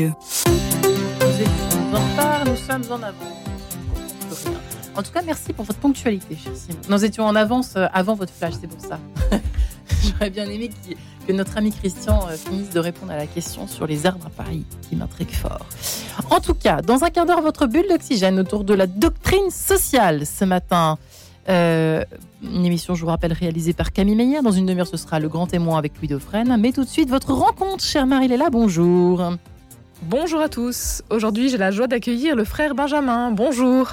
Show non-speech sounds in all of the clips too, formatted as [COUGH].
Nous sommes en avance. En tout cas, merci pour votre ponctualité, cher Simon. Nous étions en avance euh, avant votre flash, c'est pour ça. [LAUGHS] J'aurais bien aimé que notre ami Christian euh, finisse de répondre à la question sur les arbres à Paris, qui m'intrigue fort. En tout cas, dans un quart d'heure, votre bulle d'oxygène autour de la doctrine sociale ce matin. Euh, une émission, je vous rappelle, réalisée par Camille Meyer. Dans une demi-heure, ce sera le grand témoin avec Louis Dauphren. Mais tout de suite, votre rencontre, chère Marie-Léla, bonjour. Bonjour à tous. Aujourd'hui, j'ai la joie d'accueillir le frère Benjamin. Bonjour.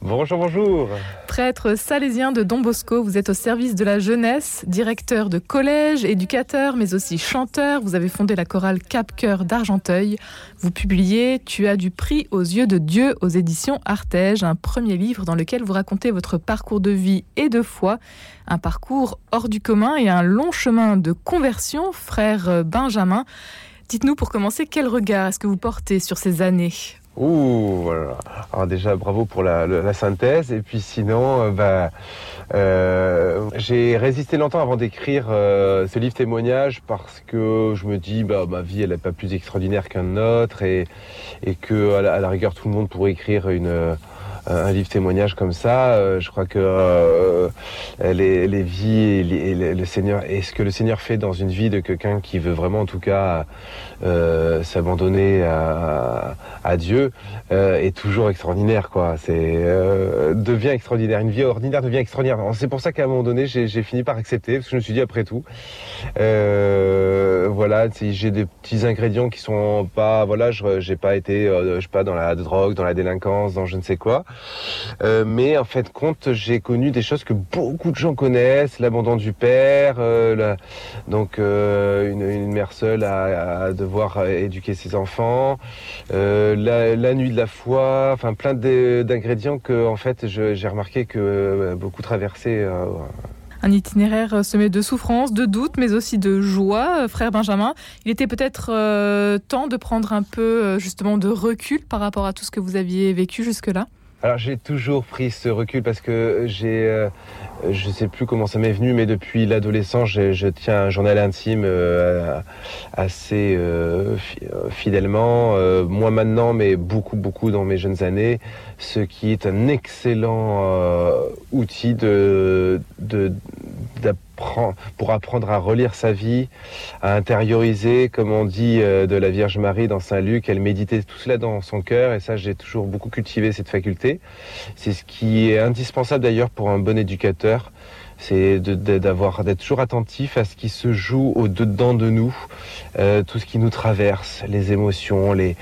Bonjour, bonjour. Prêtre salésien de Don Bosco, vous êtes au service de la jeunesse, directeur de collège, éducateur, mais aussi chanteur. Vous avez fondé la chorale Cap Cœur d'Argenteuil. Vous publiez Tu as du prix aux yeux de Dieu aux éditions Artege, un premier livre dans lequel vous racontez votre parcours de vie et de foi, un parcours hors du commun et un long chemin de conversion, frère Benjamin. Dites-nous pour commencer, quel regard est-ce que vous portez sur ces années? Ouh. Alors déjà, bravo pour la, synthèse. Et puis sinon, euh, bah, euh, j'ai résisté longtemps avant d'écrire euh, ce livre témoignage parce que je me dis, bah, ma vie, elle n'est pas plus extraordinaire qu'un autre et, que à la, rigueur, tout le monde pourrait écrire une un livre témoignage comme ça, Euh, je crois que euh, les, les vies et, les- le Seigneur, et ce que le Seigneur fait dans une vie de quelqu'un qui veut vraiment, en tout cas, euh, s'abandonner à, Dieu, euh, est toujours extraordinaire, quoi. C'est euh, devient extraordinaire. Une vie ordinaire devient extraordinaire. C'est pour ça qu'à un moment donné, j'ai fini par accepter, je me suis dit après tout, voilà, j'ai des petits ingrédients qui sont pas, voilà, j'ai pas été, je sais pas, dans la drogue, dans la délinquance, dans je ne sais quoi. Mais en fait, compte, j'ai connu des choses que beaucoup de gens connaissent, l'abandon du père, donc une, mère seule à devoir euh, éduquer ses enfants, euh, la, nuit de la foi, enfin plein d'ingrédients que en fait j'ai remarqué que euh, beaucoup traversaient. Un itinéraire semé de souffrance, de doute, mais aussi de joie, frère Benjamin. Il était peut-être temps de prendre un peu justement de recul par rapport à tout ce que vous aviez vécu jusque-là. Alors j'ai toujours pris ce recul parce que j'ai, euh, je sais plus comment ça m'est venu, mais depuis l'adolescence, je tiens un journal intime euh, assez euh, euh, fidèlement, euh, moins maintenant, mais beaucoup beaucoup dans mes jeunes années, ce qui est un excellent euh, outil de, de pour apprendre à relire sa vie, à intérioriser, comme on dit euh, de la Vierge Marie dans Saint Luc, elle méditait tout cela dans son cœur, et ça j'ai toujours beaucoup cultivé cette faculté. C'est ce qui est indispensable d'ailleurs pour un bon éducateur, c'est d'avoir d'être toujours attentif à ce qui se joue au dedans de nous, euh, tout ce qui nous traverse, les émotions, les,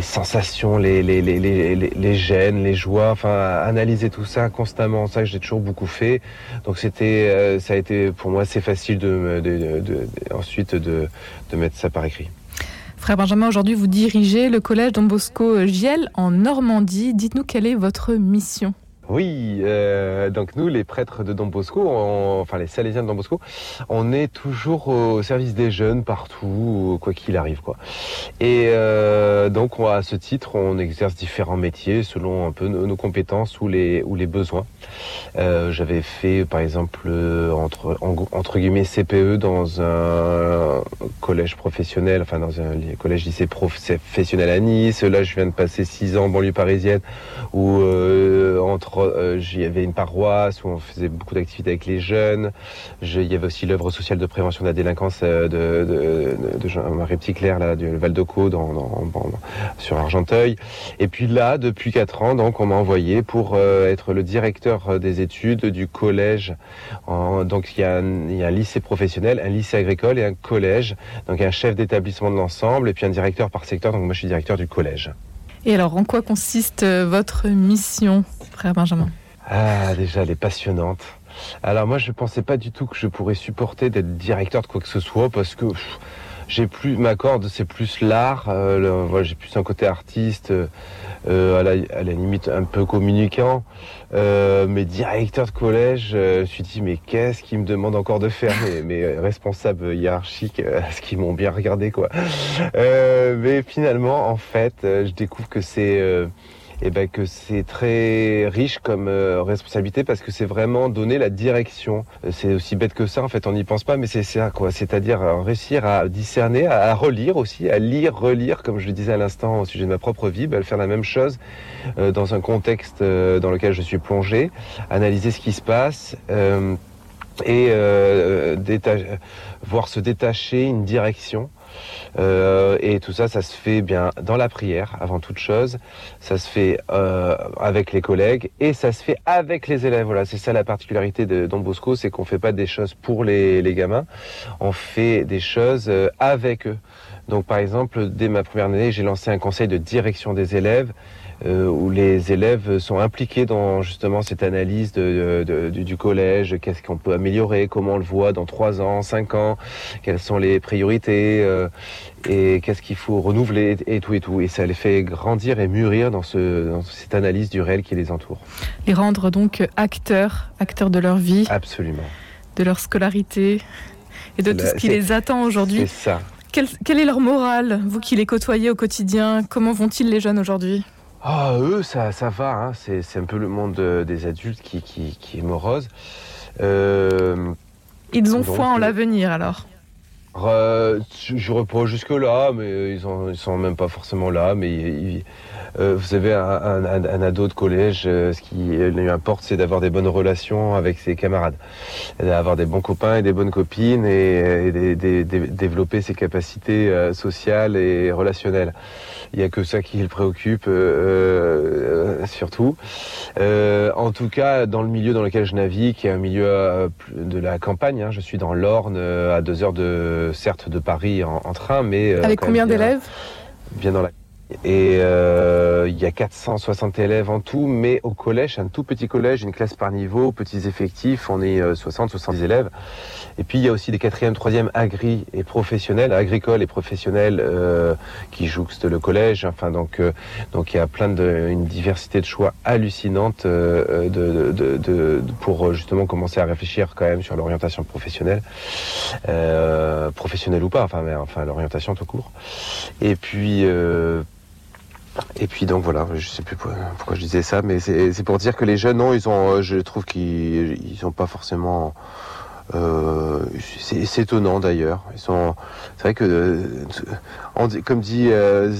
sensations, les, les, les, les, les- joies, enfin analyser tout ça constamment, ça que j'ai toujours beaucoup fait. Donc c'était, euh, ça a été pour moi assez facile de, ensuite de, de mettre ça par écrit. Frère Benjamin, aujourd'hui vous dirigez le collège Don Bosco Giel en Normandie. Dites-nous quelle est votre mission. Oui, euh, donc nous, les prêtres de Don Bosco, enfin les Salésiens de Don Bosco, on est toujours au service des jeunes partout, quoi qu'il arrive. Et euh, donc, on- à ce titre, on exerce différents métiers selon un peu nos, compétences ou les ou les besoins. Euh, J'avais fait, par exemple, entre en- entre guillemets CPE dans un collège professionnel, enfin dans un collège lycée professionnel à Nice. Là, je viens de passer six ans en banlieue parisienne où entre euh, j'y avait une paroisse où on faisait beaucoup d'activités avec les jeunes. Je- il y avait aussi l'œuvre sociale de prévention de la délinquance euh, de, Jean-Marie Petit-Clair là du Val d'Oco dans, sur Argenteuil. Et puis là, depuis quatre ans, donc on m'a envoyé pour euh, être le directeur euh, des études du collège. Donc il y, a un, il y a un lycée professionnel, un lycée agricole et un collège. Donc un chef d'établissement de l'ensemble et puis un directeur par secteur. Donc moi je suis directeur du collège. Et alors, en quoi consiste euh, votre mission, frère Benjamin? Ah, déjà, elle est passionnante. Alors moi, je pensais pas du tout que je pourrais supporter d'être directeur de quoi que ce soit parce que j'ai plus ma corde, c'est plus l'art. euh, voilà, j'ai plus un côté artiste, euh, à, la, à la limite un peu communicant. Euh, mais directeur de collège, euh, je me suis dit mais qu'est-ce qu'ils me demandent encore de faire? Mes, [LAUGHS] mes responsables hiérarchiques, euh, ce qu'ils m'ont bien regardé quoi. Euh, mais finalement, en fait, euh, je découvre que c'est et ben que c'est très riche comme euh, responsabilité parce que c'est vraiment donner la direction. Euh, c'est aussi bête que ça en fait, on n'y pense pas, mais c'est ça quoi. C'est-à-dire euh, réussir à discerner, à, relire aussi, à lire, relire, comme je le disais à l'instant au sujet de ma propre vie, ben, faire la même chose dans un contexte dans lequel je suis plongé, analyser ce qui se passe et voir se détacher une direction et tout ça, ça se fait bien dans la prière avant toute chose. Ça se fait euh, avec les collègues et ça se fait avec les élèves. Voilà, c'est ça la particularité de Don Bosco, c'est qu'on fait pas des choses pour les, gamins, on fait des choses euh, avec eux. Donc par exemple, dès ma première année, j'ai lancé un conseil de direction des élèves euh, où les élèves sont impliqués dans justement cette analyse de, du collège, qu'est-ce qu'on peut améliorer, comment on le voit dans 3 ans, 5 ans, quelles sont les priorités euh, et qu'est-ce qu'il faut renouveler et tout et tout. Et ça les fait grandir et mûrir dans, ce, dans cette analyse du réel qui les entoure. Les rendre donc acteurs, acteurs de leur vie. Absolument. De leur scolarité et de tout ce qui les attend aujourd'hui. C'est ça. quelle est leur morale, vous qui les côtoyez au quotidien? Comment vont-ils les jeunes aujourd'hui? Ah, eux, ça, ça va. Hein. C'est, un peu le monde des adultes qui, qui, qui est morose. Euh, ils ont foi en euh, l'avenir alors Je reprends jusque-là, mais ils, ont, ils sont même pas forcément là. Mais euh, vous savez, un, ado de collège, ce qui lui importe, c'est d'avoir des bonnes relations avec ses camarades, d'avoir des bons copains et des bonnes copines et, et, développer ses capacités sociales et relationnelles. Il n'y a que ça qui le préoccupe euh, euh, surtout. Euh, en tout cas, dans le milieu dans lequel je navigue, qui est un milieu de la campagne, hein, je suis dans l'Orne, à deux heures de certes de Paris en, train, mais avec combien d'élèves? Bien dans la et euh, il y a 460 élèves en tout, mais au collège, un tout petit collège, une classe par niveau, petits effectifs, on est 60, euh, 70 élèves. Et puis il y a aussi des quatrièmes, troisième agri et professionnels, agricoles et professionnels euh, qui jouxtent le collège. Enfin donc donc il y a plein de une diversité de choix hallucinante de, de, de, pour justement commencer à réfléchir quand même sur l'orientation professionnelle, professionnelle ou pas, enfin mais enfin l'orientation tout court. Et puis et puis donc voilà, je sais plus pourquoi je disais ça, mais c'est pour dire que les jeunes, non, ils ont, euh, je trouve qu'ils n'ont pas forcément. Euh, c'est étonnant d'ailleurs. C'est vrai que, euh, comme dit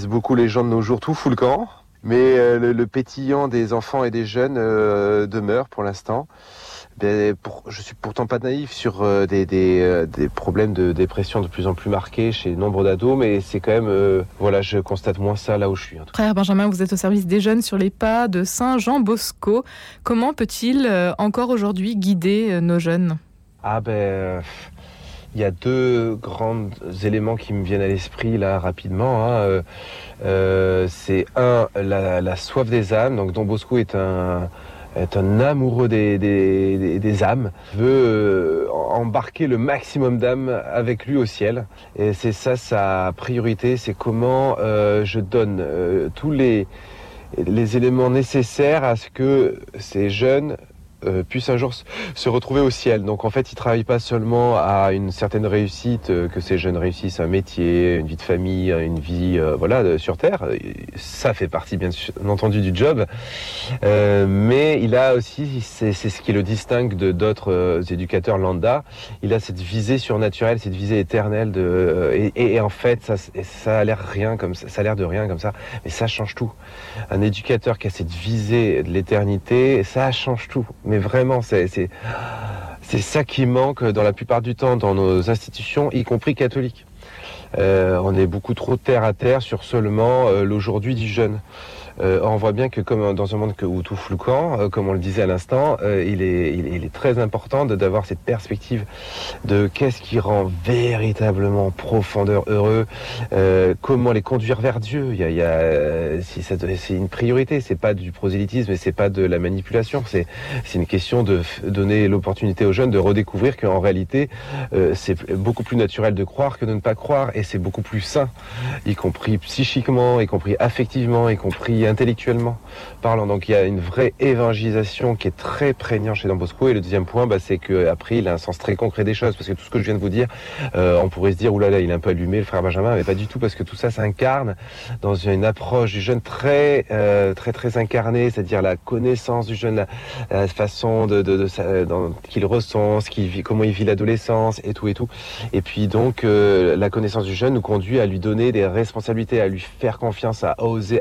beaucoup les gens de nos jours, tout fout le camp, mais le, pétillant des enfants et des jeunes demeure pour l'instant. Ben, pour, je suis pourtant pas naïf sur euh, des, des, euh, des, problèmes de dépression de plus en plus marqués chez nombre d'ados, mais c'est quand même, euh, voilà, je constate moins ça là où je suis. Frère Benjamin, vous êtes au service des jeunes sur les pas de Saint-Jean-Bosco. Comment peut-il encore aujourd'hui guider nos jeunes? Ah ben, il y a deux grands éléments qui me viennent à l'esprit là rapidement. Hein. c'est un, la, la, soif des âmes. Donc Don Bosco est un est un amoureux des, des, des âmes, veut euh, embarquer le maximum d'âmes avec lui au ciel. Et c'est ça sa priorité, c'est comment euh, je donne euh, tous les, les éléments nécessaires à ce que ces jeunes euh, puisse un jour se retrouver au ciel. Donc en fait, il travaille pas seulement à une certaine réussite, euh, que ces jeunes réussissent un métier, une vie de famille, une vie euh, voilà sur terre. Ça fait partie bien entendu du job, mais il a aussi, c'est ce qui le distingue de d'autres éducateurs lambda. Il a cette visée surnaturelle, cette visée éternelle de et, et, en fait ça, ça a l'air rien comme ça, ça a l'air de rien comme ça, mais ça change tout. Un éducateur qui a cette visée de l'éternité, ça change tout mais vraiment, c'est ça qui manque dans la plupart du temps dans nos institutions, y compris catholiques. Euh, on est beaucoup trop terre à terre sur seulement euh, l'aujourd'hui du jeune. Euh, on voit bien que comme dans un monde où tout flouquant, comme on le disait à l'instant, il, est, très important d'avoir cette perspective de qu'est-ce qui rend véritablement profondeur heureux, comment les conduire vers Dieu. C'est une priorité, c'est pas du prosélytisme et c'est pas de la manipulation. C'est c'est une question de donner l'opportunité aux jeunes de redécouvrir qu'en réalité c'est beaucoup plus naturel de croire que de ne pas croire et c'est beaucoup plus sain, y compris psychiquement, y compris affectivement, y compris intellectuellement parlant. Donc il y a une vraie évangélisation qui est très prégnante chez Don Bosco. Et le deuxième point, bah, c'est qu'après, il a un sens très concret des choses. Parce que tout ce que je viens de vous dire, euh, on pourrait se dire, oulala, il est un peu allumé, le frère Benjamin, mais pas du tout, parce que tout ça s'incarne dans une approche du jeune très, euh, très, très incarnée, c'est-à-dire la connaissance du jeune, la, façon de, qu'il ressent, qu'il vit, comment il vit l'adolescence et tout et tout. Et puis donc, euh, la connaissance du jeune nous conduit à lui donner des responsabilités, à lui faire confiance, à oser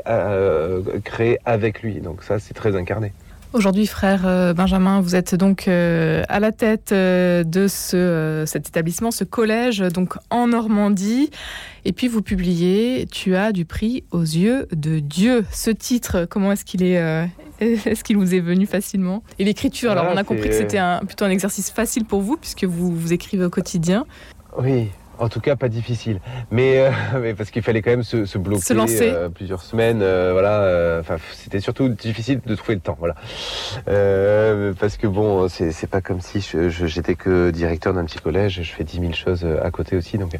créer avec lui. Donc ça, c'est très incarné. Aujourd'hui, frère euh, Benjamin, vous êtes donc euh, à la tête euh, de ce, cet établissement, ce collège, donc en Normandie. Et puis vous publiez Tu as du prix aux yeux de Dieu. Ce titre, comment est-ce qu'il est, [LAUGHS] est-ce qu'il vous est venu facilement? Et l'écriture, alors on a compris que c'était un, plutôt un exercice facile pour vous puisque vous vous écrivez au quotidien. Oui, en tout cas, pas difficile. Mais, euh, [LAUGHS] parce qu'il fallait quand même se, bloquer euh, plusieurs semaines. Euh, voilà. Enfin, c'était surtout difficile de trouver le temps. Voilà. parce que bon, c'est pas comme si j'étais que directeur d'un petit collège. Je fais 10 000 choses à côté aussi. Donc,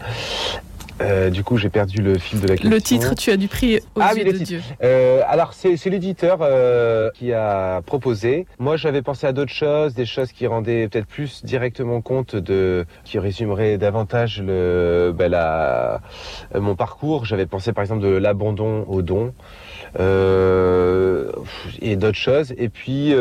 euh, du coup, j'ai perdu le fil de la question. Le titre, tu as du prix aux ah, yeux de Dieu. Euh, alors, c'est l'éditeur euh, qui a proposé. Moi, j'avais pensé à d'autres choses, des choses qui rendaient peut-être plus directement compte de, qui résumeraient davantage le, ben, la, mon parcours. J'avais pensé, par exemple, de l'abandon au don et d'autres choses. Et puis,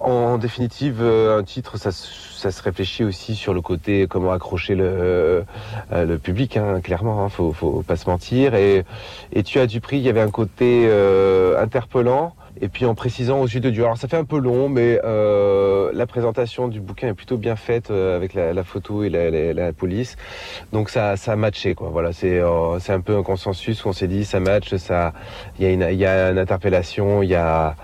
en définitive, un titre, ça ça se réfléchit aussi sur le côté comment accrocher le, euh, le public, hein, clairement, hein, faut, faut pas se mentir. Et, et tu as du prix, il y avait un côté euh, interpellant. Et puis en précisant aux yeux de Dieu. Alors ça fait un peu long, mais euh, la présentation du bouquin est plutôt bien faite euh, avec la, la, photo et la, la, la, police. Donc ça, ça a matché quoi. Voilà, c'est euh, c'est un peu un consensus où on s'est dit ça match, ça, il y a une, il y a une interpellation, il y a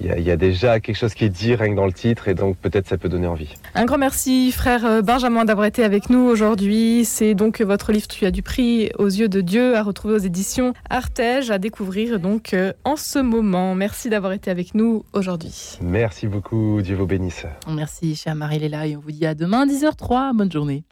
il y, a déjà quelque chose qui est dit rien que dans le titre et donc peut-être ça peut donner envie. Un grand merci frère euh, Benjamin d'avoir été avec nous aujourd'hui. C'est donc votre livre Tu as du prix aux yeux de Dieu à retrouver aux éditions Artege à découvrir donc euh, en ce moment. Merci d'avoir été avec nous aujourd'hui. Merci beaucoup, Dieu vous bénisse. Merci chère Marie-Léla et on vous dit à demain 10h03. Bonne journée.